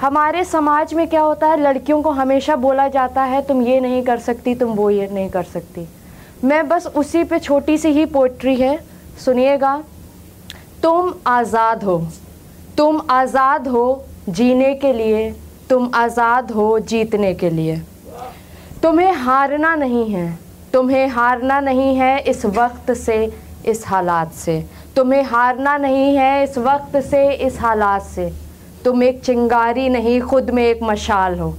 हमारे समाज में क्या होता है? लड़कियों को हमेशा बोला जाता है, तुम ये नहीं कर सकती, तुम वो ये नहीं कर सकती। मैं बस उसी पे छोटी सी ही पोइट्री है, सुनिएगा। तुम आज़ाद हो, तुम आज़ाद हो जीने के लिए, तुम आज़ाद हो जीतने के लिए। तुम्हें हारना नहीं है, तुम्हें हारना नहीं है इस वक्त से, इस हालात से। तुम्हें हारना नहीं है इस वक्त से, इस हालात से। तुम एक चिंगारी नहीं, खुद में एक मशाल हो।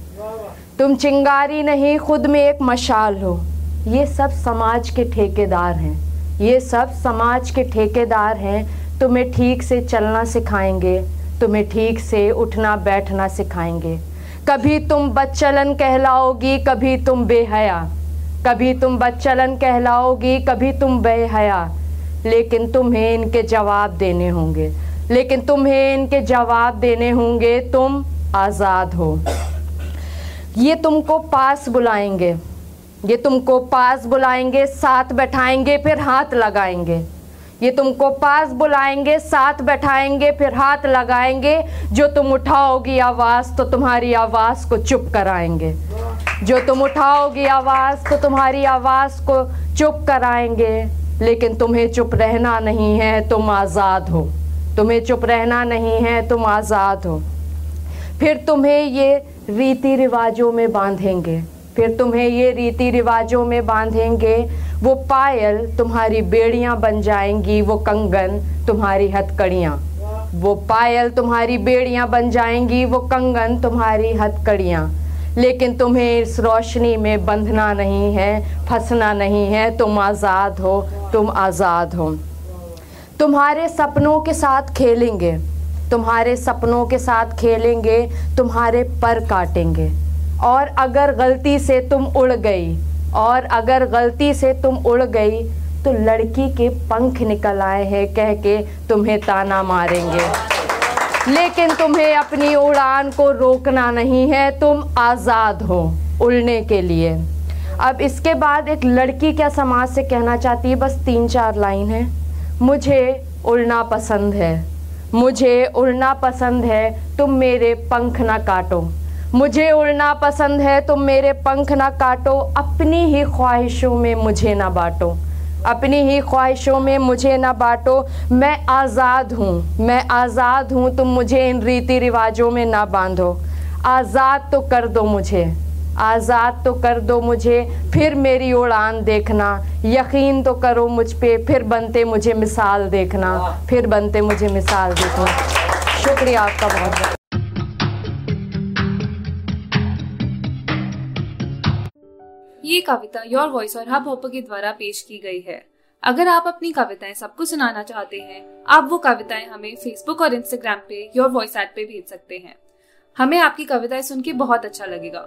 तुम चिंगारी नहीं, खुद में एक मशाल हो। ये सब समाज के ठेकेदार हैं। ये सब समाज के ठेकेदार हैं। तुम्हें ठीक से चलना सिखाएँगे। तुम्हें ठीक से उठना, बैठना सिखाएँगे। कभी तुम बच्चलन कहलाओगी, कभी तुम बेहया। कभी तुम बच्चलन कहलाओगी, कभी तुम बेहया। लेकिन तुम्हें इनके जवाब देने होंगे। लेकिन तुम्हें इनके जवाब देने होंगे, तुम आज़ाद हो। ये तुमको पास बुलाएँगे। ये तुमको पास बुलाएँगे, साथ बैठाएँगे, फिर हाथ लगाएँगे। ये तुमको पास बुलाएँगे, साथ बैठाएँगे, फिर हाथ लगाएँगे। जो तुम उठाओगी आवाज़ तो तुम्हारी आवाज़ को चुप कराएँगे। जो तुम उठाओगी आवाज़ तो तुम्हारी आवाज़ को चुप कराएँगे। लेकिन तुम्हें चुप रहना नहीं है, तुम आज़ाद हो। तुम्हें चुप रहना नहीं है, तुम आज़ाद हो। फिर तुम्हें ये रीति रिवाजों में बांधेंगे, फिर तुम्हें ये रीति रिवाजों में बांधेंगे, वो पायल तुम्हारी बेड़ियाँ बन जाएँगी, वो कंगन तुम्हारी हथकड़ियाँ। वो पायल तुम्हारी बेड़ियाँ बन जाएँगी, वो कंगन तुम्हारी हथकड़ियाँ। लेकिन तुम्हें इस रोशनी में बंधना नहीं है, फंसना नहीं है, तुम आज़ाद हो, तुम आज़ाद हो। तुम्हारे सपनों के साथ खेलेंगे, तुम्हारे सपनों के साथ खेलेंगे, तुम्हारे पर काटेंगे। और अगर गलती से तुम उड़ गई, और अगर गलती से तुम उड़ गई तो लड़की के पंख निकल आए हैं कह के तुम्हें ताना मारेंगे। लेकिन तुम्हें अपनी उड़ान को रोकना नहीं है, तुम आज़ाद हो उड़ने के लिए। अब इसके बाद एक लड़की क्या समाज से कहना चाहती है? बस तीन चार लाइन है। मुझे उड़ना पसंद है। मुझे उड़ना पसंद है, तुम मेरे पंख ना काटो। मुझे उड़ना पसंद है, तुम मेरे पंख ना काटो। अपनी ही ख्वाहिशों में मुझे ना बांटो। अपनी ही ख्वाहिशों में मुझे ना बांटो। मैं आज़ाद हूँ, मैं आज़ाद हूँ, तुम मुझे इन रीति रिवाजों में ना बांधो। आज़ाद तो कर दो मुझे। आज़ाद तो कर दो मुझे, फिर मेरी उड़ान देखना। यकीन तो करो मुझ पे, फिर बनते मुझे मिसाल देखना। फिर बनते मुझे मिसाल देखना। शुक्रिया आपका बहुत बहुत। ये कविता योर वॉइस और हब हॉपर के द्वारा पेश की गई है। अगर आप अपनी कविताएँ सबको सुनाना चाहते हैं, आप वो कविताएँ हमें फेसबुक और इंस्टाग्राम पे योर वॉइस ऐप पे भेज सकते हैं। हमें आपकी कविताएँ सुन के बहुत अच्छा लगेगा।